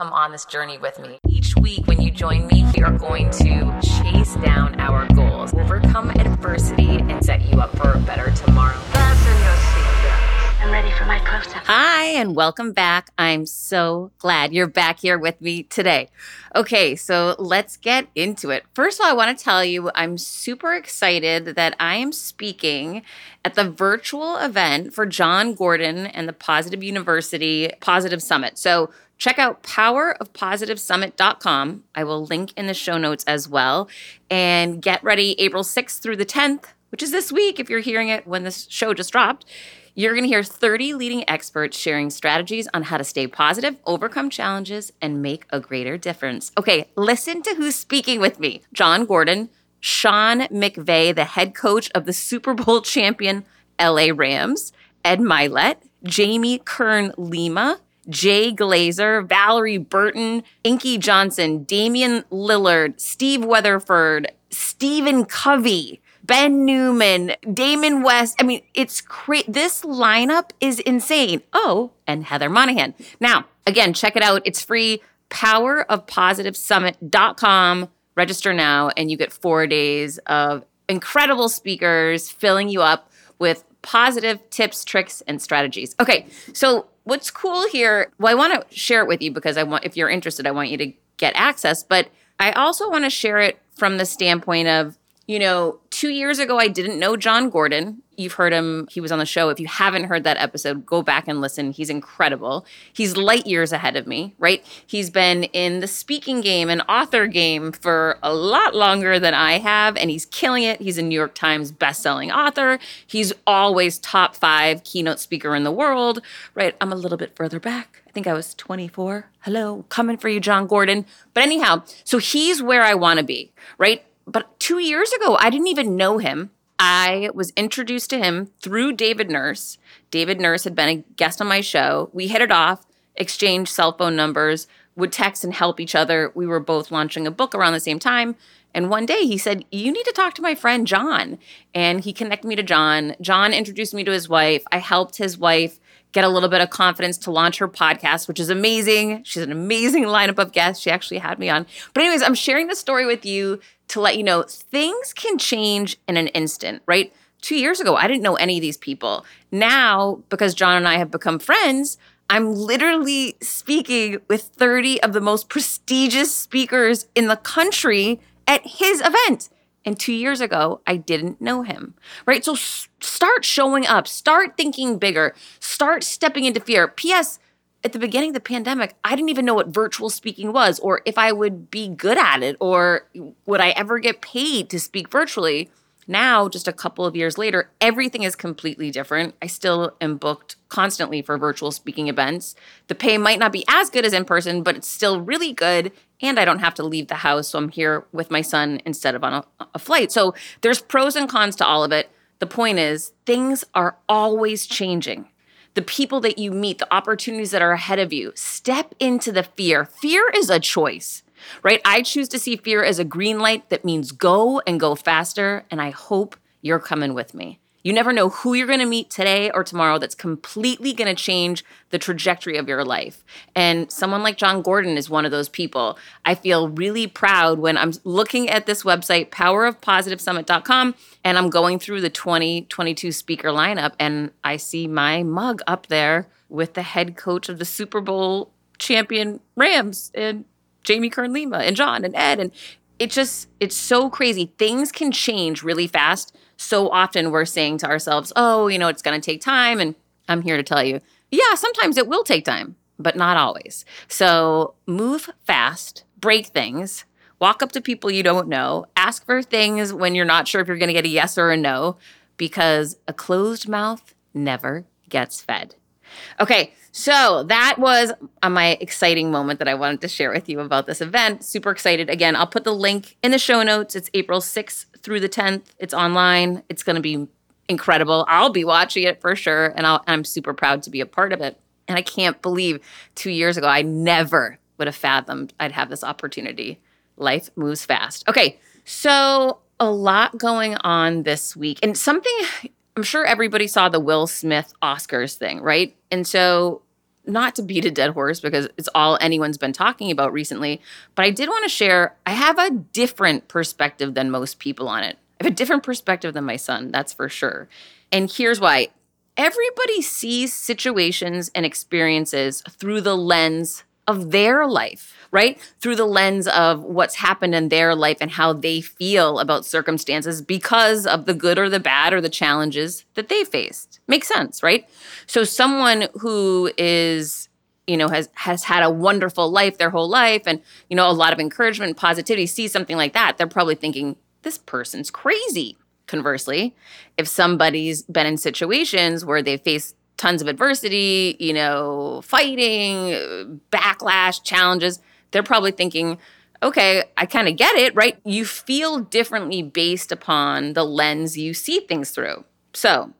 come on this journey with me. Each week, when you join me, we are going to chase down our goals, overcome adversity, and set you up for a better tomorrow. Fasten your seatbelts. I'm ready for my close-up. Hi, and welcome back. I'm so glad you're back here with me today. Okay, so let's get into it. First of all, I want to tell you I'm super excited that I am speaking at the virtual event for Jon Gordon and the Positive University Positive Summit. So check out powerofpositivesummit.com. I will link in the show notes as well. And get ready April 6th through the 10th, which is this week if you're hearing it when this show just dropped. You're going to hear 30 leading experts sharing strategies on how to stay positive, overcome challenges, and make a greater difference. Okay, listen to who's speaking with me Jon Gordon, Sean McVay, the head coach of the Super Bowl champion LA Rams, Ed Mylett, Jamie Kern Lima, Jay Glazer, Valerie Burton, Inky Johnson, Damian Lillard, Steve Weatherford, Stephen Covey. Ben Newman, Damon West. I mean, it's crazy. This lineup is insane. Oh, and Heather Monahan. Now, again, check it out. It's free. Powerofpositivesummit.com. Register now, and you get four days of incredible speakers filling you up with positive tips, tricks, and strategies. Okay, so what's cool here? Well, I want to share it with you because I want, if you're interested, I want you to get access, but I also want to share it from the standpoint of you know, two years ago, I didn't know Jon Gordon. You've heard him, he was on the show. If you haven't heard that episode, go back and listen. He's incredible. He's light years ahead of me, right? He's been in the speaking game and author game for a lot longer than I have, and he's killing it. He's a New York Times bestselling author. He's always top five keynote speaker in the world, right? I'm a little bit further back. I think I was 24. Hello, coming for you, Jon Gordon. But anyhow, so he's where I want to be, right? but two years ago, I didn't even know him. I was introduced to him through David Nurse. David Nurse had been a guest on my show. We hit it off, exchanged cell phone numbers, would text and help each other. We were both launching a book around the same time. And one day he said, You need to talk to my friend John. And he connected me to John. John introduced me to his wife. I helped his wife get a little bit of confidence to launch her podcast, which is amazing. She's an amazing lineup of guests. She actually had me on. But, anyways, I'm sharing the story with you to let you know things can change in an instant, right? Two years ago, I didn't know any of these people. Now, because John and I have become friends, I'm literally speaking with 30 of the most prestigious speakers in the country at his event. And two years ago, I didn't know him, right? So start showing up, start thinking bigger, start stepping into fear. P.S. At the beginning of the pandemic, I didn't even know what virtual speaking was or if I would be good at it or would I ever get paid to speak virtually. Now, just a couple of years later, everything is completely different. I still am booked constantly for virtual speaking events. The pay might not be as good as in person, but it's still really good. And I don't have to leave the house. So I'm here with my son instead of on a, a flight. So there's pros and cons to all of it. The point is, things are always changing the people that you meet, the opportunities that are ahead of you. Step into the fear. Fear is a choice right? I choose to see fear as a green light that means go and go faster. And I hope you're coming with me. You never know who you're going to meet today or tomorrow that's completely going to change the trajectory of your life. And someone like Jon Gordon is one of those people. I feel really proud when I'm looking at this website, powerofpositivesummit.com, and I'm going through the 2022 speaker lineup, and I see my mug up there with the head coach of the Super Bowl champion Rams. And Jamie Kern Lima and John and Ed. And it just, it's so crazy. Things can change really fast. So often we're saying to ourselves, oh, you know, it's going to take time. And I'm here to tell you, yeah, sometimes it will take time, but not always. So move fast, break things, walk up to people you don't know, ask for things when you're not sure if you're going to get a yes or a no, because a closed mouth never gets fed. Okay, so that was uh, my exciting moment that I wanted to share with you about this event. Super excited. Again, I'll put the link in the show notes. It's April 6th through the 10th. It's online. It's going to be incredible. I'll be watching it for sure, and i I'm super proud to be a part of it. And I can't believe two years ago, I never would have fathomed I'd have this opportunity. Life moves fast. Okay, so a lot going on this week, and something I'm sure everybody saw the Will Smith Oscars thing, right? And so not to beat a dead horse because it's all anyone's been talking about recently, but I did want to share I have a different perspective than most people on it. I have a different perspective than my son, that's for sure. And here's why everybody sees situations and experiences through the lens of their life, right? Through the lens of what's happened in their life and how they feel about circumstances because of the good or the bad or the challenges that they faced. Makes sense, right? So someone who is you know has has had a wonderful life their whole life and you know a lot of encouragement positivity sees something like that they're probably thinking this person's crazy conversely if somebody's been in situations where they face tons of adversity, you know, fighting, backlash, challenges, they're probably thinking, okay, I kind of get it, right? You feel differently based upon the lens you see things through. So,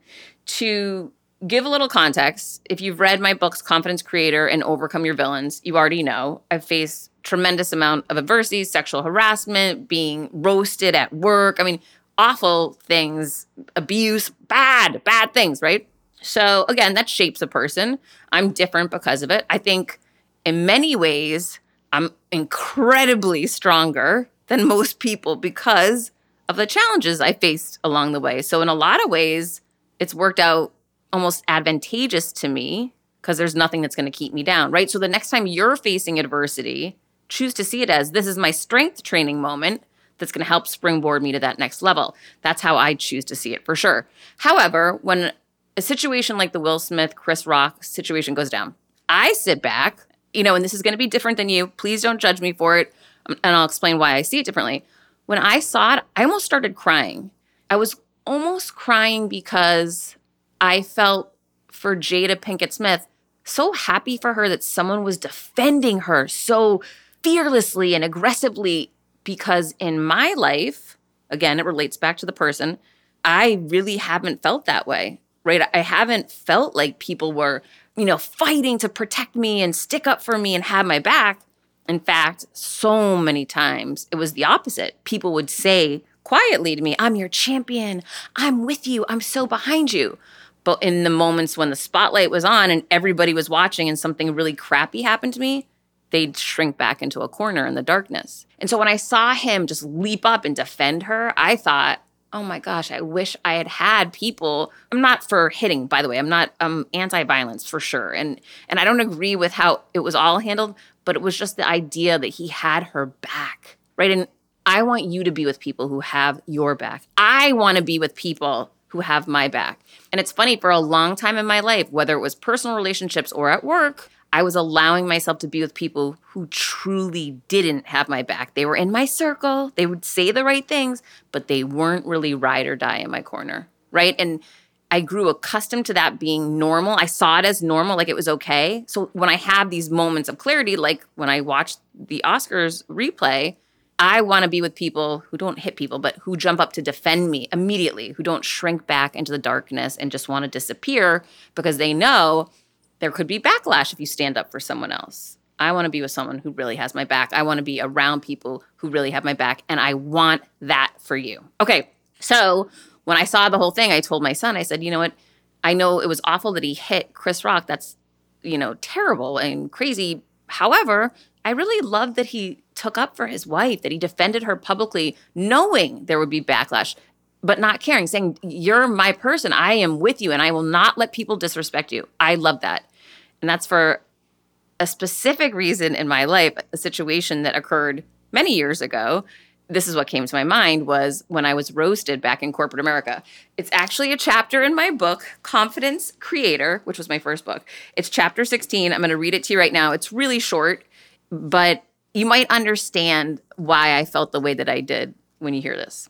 to give a little context, if you've read my books, Confidence Creator and Overcome Your Villains, you already know I've faced tremendous amount of adversity, sexual harassment, being roasted at work. I mean, awful things, abuse, bad, bad things, right? So again, that shapes a person. I'm different because of it. I think in many ways, I'm incredibly stronger than most people because of the challenges I faced along the way. So in a lot of ways, it's worked out almost advantageous to me because there's nothing that's going to keep me down, right? So the next time you're facing adversity, choose to see it as this is my strength training moment that's going to help springboard me to that next level. That's how I choose to see it for sure. However, when a situation like the Will Smith, Chris Rock situation goes down. I sit back, you know, and this is going to be different than you. Please don't judge me for it. Um, and I'll explain why I see it differently. When I saw it, I almost started crying. I was almost crying because I felt for Jada Pinkett Smith so happy for her that someone was defending her so fearlessly and aggressively. Because in my life, again, it relates back to the person, I really haven't felt that way right? I haven't felt like people were, you know, fighting to protect me and stick up for me and have my back. In fact, so many times it was the opposite. People would say quietly to me, I'm your champion. I'm with you. I'm so behind you. But in the moments when the spotlight was on and everybody was watching and something really crappy happened to me, they'd shrink back into a corner in the darkness. And so when I saw him just leap up and defend her, I thought, oh my gosh, I wish I had had people. I'm not for hitting, by the way. I'm not um anti-violence for sure. And and I don't agree with how it was all handled, but it was just the idea that he had her back. Right? And I want you to be with people who have your back. I want to be with people who have my back. And it's funny for a long time in my life, whether it was personal relationships or at work, I was allowing myself to be with people who truly didn't have my back. They were in my circle, they would say the right things, but they weren't really ride or die in my corner, right? And I grew accustomed to that being normal. I saw it as normal, like it was okay. So when I have these moments of clarity, like when I watched the Oscars replay, I want to be with people who don't hit people, but who jump up to defend me immediately, who don't shrink back into the darkness and just want to disappear because they know there could be backlash if you stand up for someone else. I want to be with someone who really has my back. I want to be around people who really have my back. And I want that for you. Okay. So when I saw the whole thing, I told my son, I said, you know what? I know it was awful that he hit Chris Rock. That's, you know, terrible and crazy. However, I really love that he took up for his wife, that he defended her publicly, knowing there would be backlash, but not caring, saying, You're my person. I am with you and I will not let people disrespect you. I love that. And that's for a specific reason in my life, a situation that occurred many years ago. This is what came to my mind was when I was roasted back in corporate America. It's actually a chapter in my book, Confidence Creator, which was my first book. It's chapter 16. I'm going to read it to you right now. It's really short, but you might understand why I felt the way that I did when you hear this.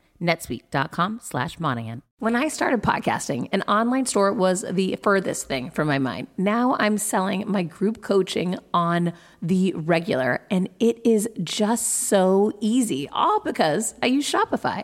netsuite.com slash Monahan. When I started podcasting, an online store was the furthest thing from my mind. Now I'm selling my group coaching on the regular, and it is just so easy, all because I use Shopify.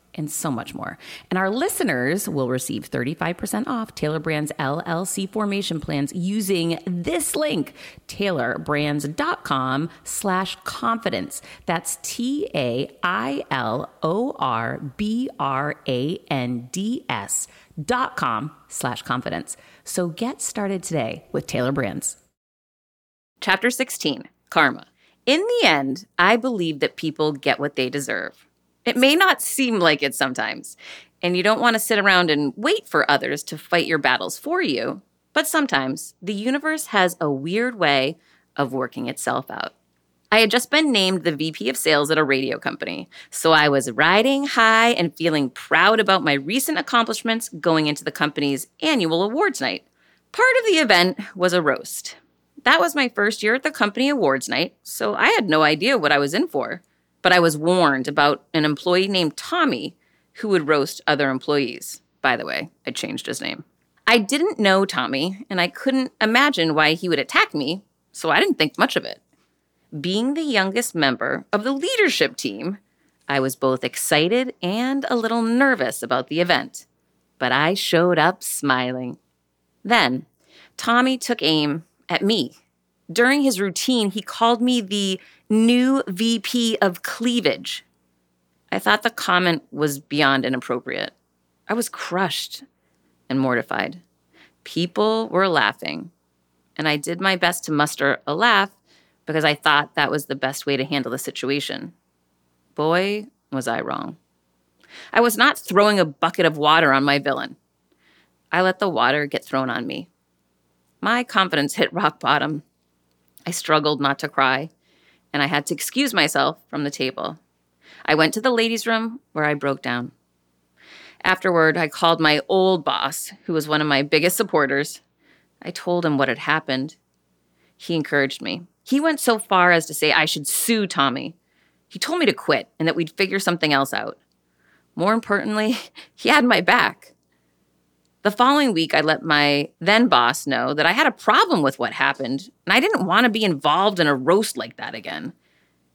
and so much more. And our listeners will receive 35% off Tailor Brands LLC formation plans using this link, tailorbrands.com slash confidence. That's T-A-I-L-O-R-B-R-A-N-D-S dot com slash confidence. So get started today with Tailor Brands. Chapter 16 Karma. In the end, I believe that people get what they deserve. It may not seem like it sometimes, and you don't want to sit around and wait for others to fight your battles for you, but sometimes the universe has a weird way of working itself out. I had just been named the VP of sales at a radio company, so I was riding high and feeling proud about my recent accomplishments going into the company's annual awards night. Part of the event was a roast. That was my first year at the company awards night, so I had no idea what I was in for but I was warned about an employee named Tommy who would roast other employees. By the way, I changed his name. I didn't know Tommy, and I couldn't imagine why he would attack me, so I didn't think much of it. Being the youngest member of the leadership team, I was both excited and a little nervous about the event, but I showed up smiling. Then, Tommy took aim at me. During his routine, he called me the new VP of cleavage. I thought the comment was beyond inappropriate. I was crushed and mortified. People were laughing, and I did my best to muster a laugh because I thought that was the best way to handle the situation. Boy, was I wrong. I was not throwing a bucket of water on my villain. I let the water get thrown on me. My confidence hit rock bottom. I struggled not to cry, and I had to excuse myself from the table. I went to the ladies' room where I broke down. Afterward, I called my old boss, who was one of my biggest supporters. I told him what had happened. He encouraged me. He went so far as to say I should sue Tommy. He told me to quit and that we'd figure something else out. More importantly, he had my back. The following week, I let my then boss know that I had a problem with what happened, and I didn't want to be involved in a roast like that again.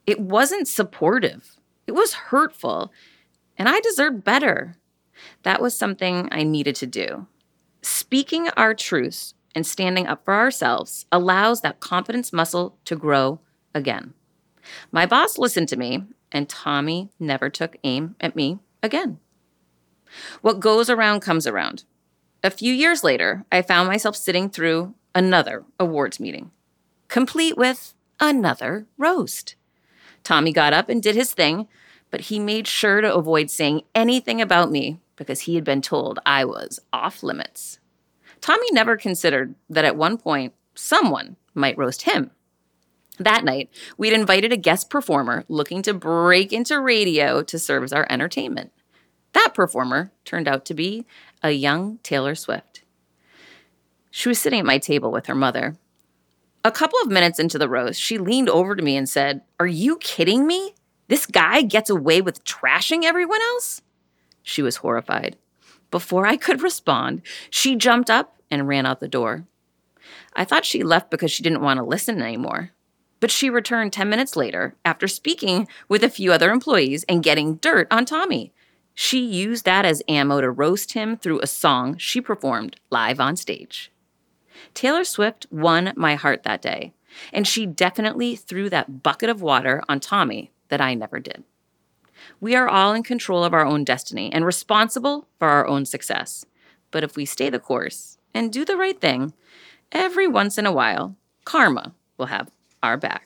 It wasn't supportive, it was hurtful, and I deserved better. That was something I needed to do. Speaking our truths and standing up for ourselves allows that confidence muscle to grow again. My boss listened to me, and Tommy never took aim at me again. What goes around comes around. A few years later, I found myself sitting through another awards meeting, complete with another roast. Tommy got up and did his thing, but he made sure to avoid saying anything about me because he had been told I was off limits. Tommy never considered that at one point someone might roast him. That night, we'd invited a guest performer looking to break into radio to serve as our entertainment. That performer turned out to be a young Taylor Swift. She was sitting at my table with her mother. A couple of minutes into the roast, she leaned over to me and said, Are you kidding me? This guy gets away with trashing everyone else? She was horrified. Before I could respond, she jumped up and ran out the door. I thought she left because she didn't want to listen anymore. But she returned 10 minutes later after speaking with a few other employees and getting dirt on Tommy. She used that as ammo to roast him through a song she performed live on stage. Taylor Swift won my heart that day, and she definitely threw that bucket of water on Tommy that I never did. We are all in control of our own destiny and responsible for our own success. But if we stay the course and do the right thing, every once in a while, karma will have our back.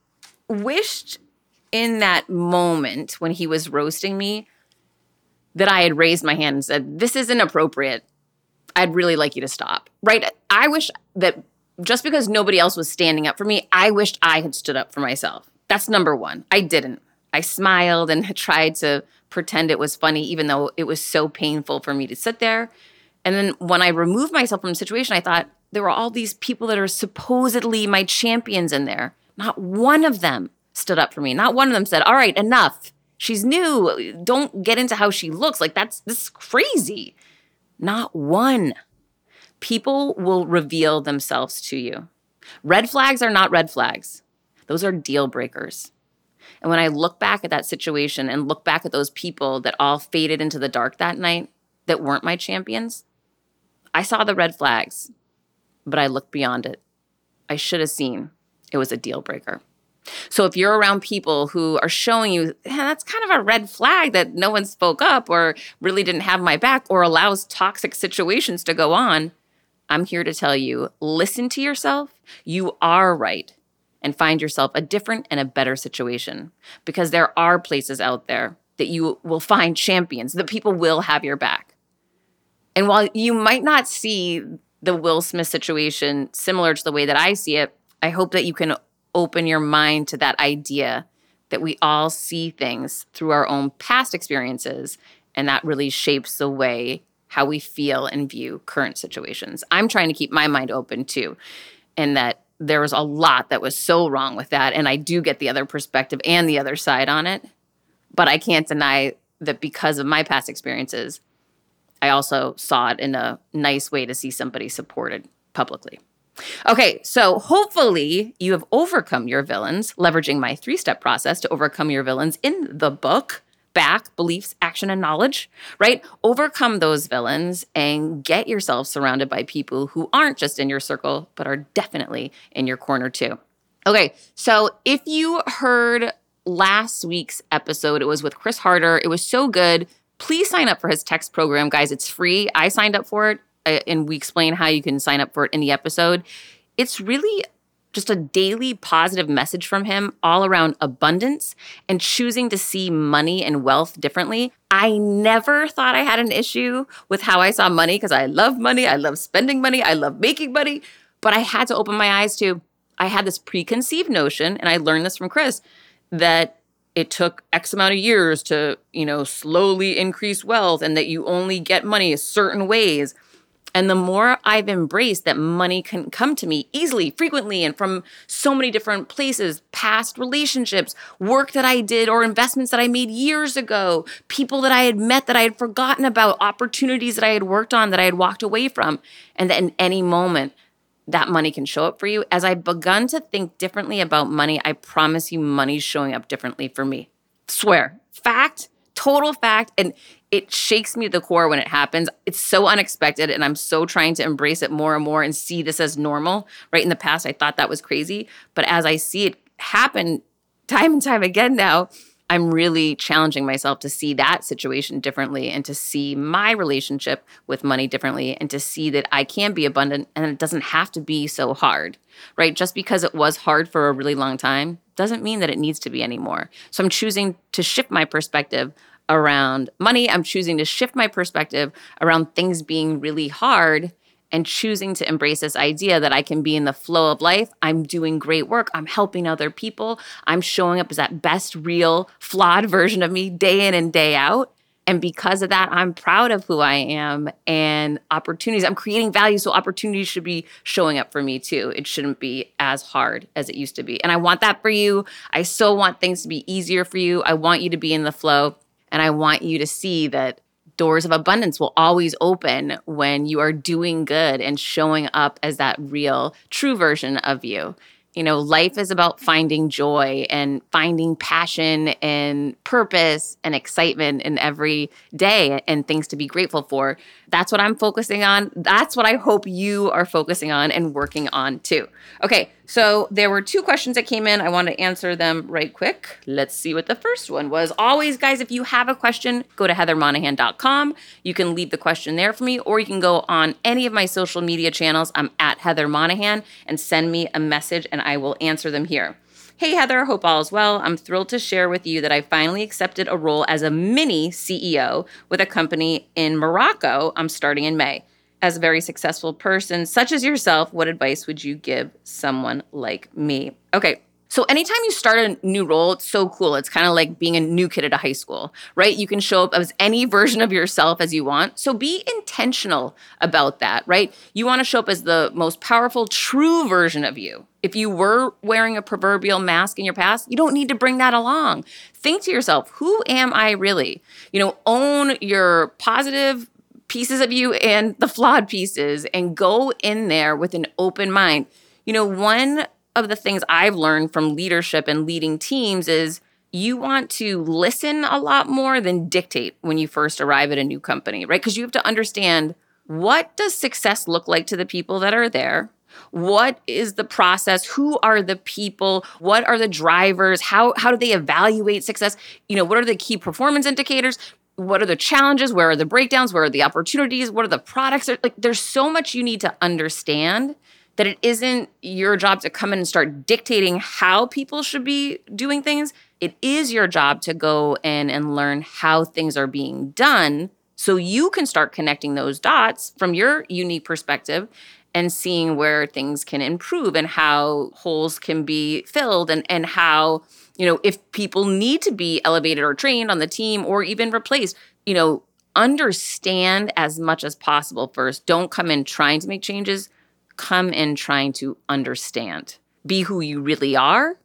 wished in that moment when he was roasting me that I had raised my hand and said, This isn't appropriate. I'd really like you to stop. Right? I wish that just because nobody else was standing up for me, I wished I had stood up for myself. That's number one. I didn't. I smiled and tried to pretend it was funny, even though it was so painful for me to sit there. And then when I removed myself from the situation, I thought there were all these people that are supposedly my champions in there. Not one of them stood up for me. Not one of them said, All right, enough. She's new. Don't get into how she looks. Like, that's this is crazy. Not one. People will reveal themselves to you. Red flags are not red flags, those are deal breakers. And when I look back at that situation and look back at those people that all faded into the dark that night that weren't my champions, I saw the red flags, but I looked beyond it. I should have seen it was a deal breaker. So if you're around people who are showing you yeah, that's kind of a red flag that no one spoke up or really didn't have my back or allows toxic situations to go on, I'm here to tell you listen to yourself. You are right. And find yourself a different and a better situation because there are places out there that you will find champions, that people will have your back. And while you might not see the Will Smith situation similar to the way that I see it, I hope that you can open your mind to that idea that we all see things through our own past experiences, and that really shapes the way how we feel and view current situations. I'm trying to keep my mind open too, and that there was a lot that was so wrong with that. And I do get the other perspective and the other side on it. But I can't deny that because of my past experiences, I also saw it in a nice way to see somebody supported publicly. Okay, so hopefully you have overcome your villains, leveraging my three step process to overcome your villains in the book back beliefs, action, and knowledge, right? Overcome those villains and get yourself surrounded by people who aren't just in your circle, but are definitely in your corner too. Okay, so if you heard last week's episode, it was with Chris Harder. It was so good. Please sign up for his text program, guys. It's free. I signed up for it Uh, and we explain how you can sign up for it in the episode. It's really just a daily positive message from him all around abundance and choosing to see money and wealth differently. I never thought I had an issue with how I saw money because I love money, I love spending money, I love making money, but I had to open my eyes to I had this preconceived notion and I learned this from Chris that it took X amount of years to, you know, slowly increase wealth and that you only get money a certain ways. And the more I've embraced that money can come to me easily, frequently, and from so many different places past relationships, work that I did, or investments that I made years ago, people that I had met that I had forgotten about, opportunities that I had worked on that I had walked away from, and that in any moment, that money can show up for you. As I've begun to think differently about money, I promise you, money's showing up differently for me. Swear. Fact, total fact. And it shakes me to the core when it happens. It's so unexpected, and I'm so trying to embrace it more and more and see this as normal. Right in the past, I thought that was crazy, but as I see it happen time and time again now, I'm really challenging myself to see that situation differently and to see my relationship with money differently and to see that I can be abundant and it doesn't have to be so hard, right? Just because it was hard for a really long time doesn't mean that it needs to be anymore. So I'm choosing to shift my perspective around money. I'm choosing to shift my perspective around things being really hard and choosing to embrace this idea that I can be in the flow of life. I'm doing great work. I'm helping other people. I'm showing up as that best, real, flawed version of me day in and day out. And because of that, I'm proud of who I am and opportunities. I'm creating value. So opportunities should be showing up for me too. It shouldn't be as hard as it used to be. And I want that for you. I so want things to be easier for you. I want you to be in the flow. And I want you to see that doors of abundance will always open when you are doing good and showing up as that real, true version of you you know, life is about finding joy and finding passion and purpose and excitement in every day and things to be grateful for. That's what I'm focusing on. That's what I hope you are focusing on and working on too. Okay, so there were two questions that came in. I want to answer them right quick. Let's see what the first one was. Always, guys, if you have a question, go to heathermonahan.com. You can leave the question there for me, or you can go on any of my social media channels. I'm at Heather Monahan and send me a message and I will answer them here. Hey Heather, hope all is well. I'm thrilled to share with you that I finally accepted a role as a mini CEO with a company in Morocco. I'm starting in May. As a very successful person, such as yourself, what advice would you give someone like me? Okay, So anytime you start a new role, it's so cool. It's kind of like being a new kid at a high school, right? You can show up as any version of yourself as you want. So be intentional about that, right? You want to show up as the most powerful, true version of you. If you were wearing a proverbial mask in your past, you don't need to bring that along. Think to yourself, who am I really? You know, own your positive pieces of you and the flawed pieces and go in there with an open mind. You know, one of the things I've learned from leadership and leading teams is you want to listen a lot more than dictate when you first arrive at a new company, right? Because you have to understand what does success look like to the people that are there? What is the process? Who are the people? What are the drivers? How how do they evaluate success? You know, what are the key performance indicators? What are the challenges? Where are the breakdowns? Where are the opportunities? What are the products? Like there's so much you need to understand that it isn't your job to come in and start dictating how people should be doing things. It is your job to go in and learn how things are being done so you can start connecting those dots from your unique perspective and seeing where things can improve and how holes can be filled and, and how, you know, if people need to be elevated or trained on the team or even replaced, you know, understand as much as possible first. Don't come in trying to make changes come in trying to understand. Be who you really are,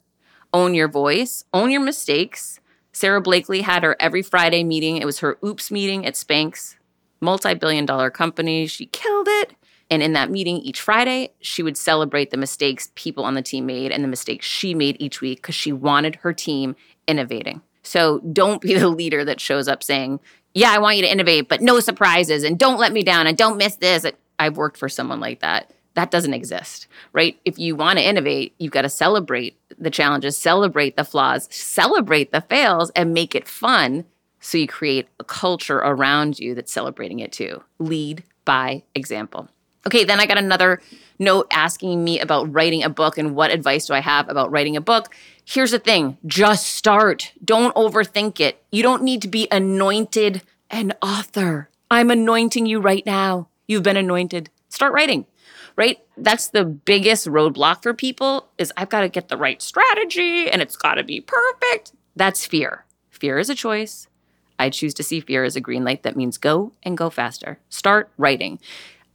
own your voice, own your mistakes. Sara Blakely had her every Friday meeting. It was her oops meeting at Spanx, multi billion dollar company. She killed it. And in that meeting each Friday, she would celebrate the mistakes people on the team made and the mistakes she made each week because she wanted her team innovating. So don't be the leader that shows up saying, Yeah, I want you to innovate, but no surprises and don't let me down and don't miss this. I've worked for someone like that that doesn't exist, right? If you want to innovate, you've got to celebrate the challenges, celebrate the flaws, celebrate the fails, and make it fun. So you create a culture around you that's celebrating it too. Lead by example. Okay, then I got another note asking me about writing a book and what advice do I have about writing a book. Here's the thing just start. Don't overthink it. You don't need to be anointed an author. I'm anointing you right now. You've been anointed. Start writing right? That's the biggest roadblock for people is I've got to get the right strategy and it's got to be perfect. That's fear. Fear is a choice. I choose to see fear as a green light that means go and go faster. Start writing.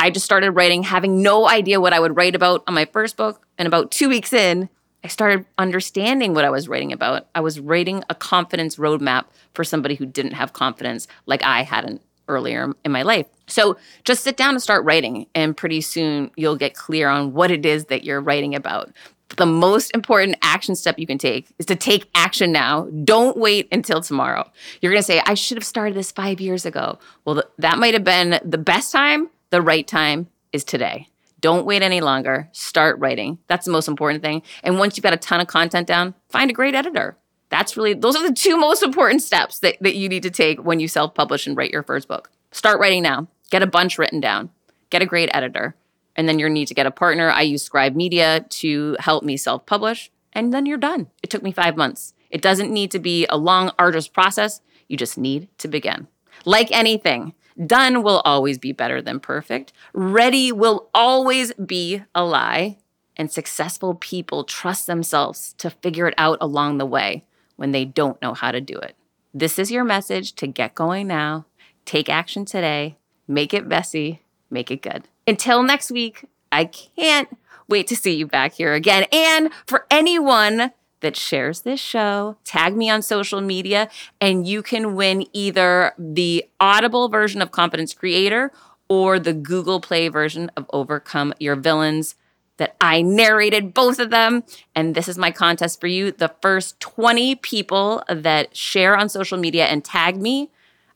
I just started writing, having no idea what I would write about on my first book. And about two weeks in, I started understanding what I was writing about. I was writing a confidence roadmap for somebody who didn't have confidence like I hadn't earlier in my life. So just sit down and start writing, and pretty soon you'll get clear on what it is that you're writing about. The most important action step you can take is to take action now. Don't wait until tomorrow. You're going to say, I should have started this five years ago. Well, th- that might have been the best time. The right time is today. Don't wait any longer. Start writing. That's the most important thing. And once you've got a ton of content down, find a great editor. That's really, those are the two most important steps that, that you need to take when you self publish and write your first book. Start writing now. Get a bunch written down. Get a great editor. And then you need to get a partner. I use Scribe Media to help me self publish. And then you're done. It took me five months. It doesn't need to be a long, arduous process. You just need to begin. Like anything, done will always be better than perfect. Ready will always be a lie. And successful people trust themselves to figure it out along the way when they don't know how to do it. This is your message to get going now, take action today, make it messy, make it good. Until next week, I can't wait to see you back here again. And for anyone that shares this show, tag me on social media, and you can win either the Audible version of Confidence Creator or the Google Play version of Overcome Your Villains that I narrated both of them. And this is my contest for you. The first 20 people that share on social media and tag me,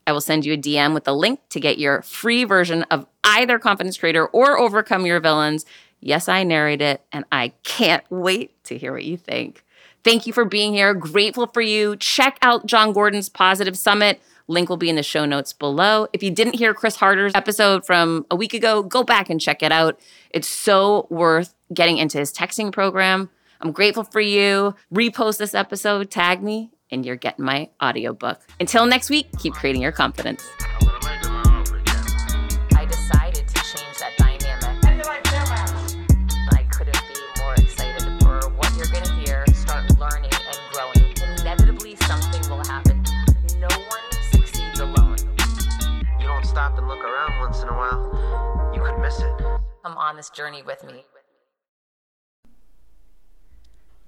I will send you a DM with a link to get your free version of either Confidence Creator or Overcome Your Villains. Yes, I narrate it, and I can't wait to hear what you think. Thank you for being here. Grateful for you. Check out Jon Gordon's Positive Summit. Link will be in the show notes below. If you didn't hear Chris Harder's episode from a week ago, go back and check it out. It's so worth getting into his texting program. I'm grateful for you. Repost this episode, tag me, and you're getting my audiobook. Until next week, keep creating your confidence. while, you could miss it. Come on this journey with me.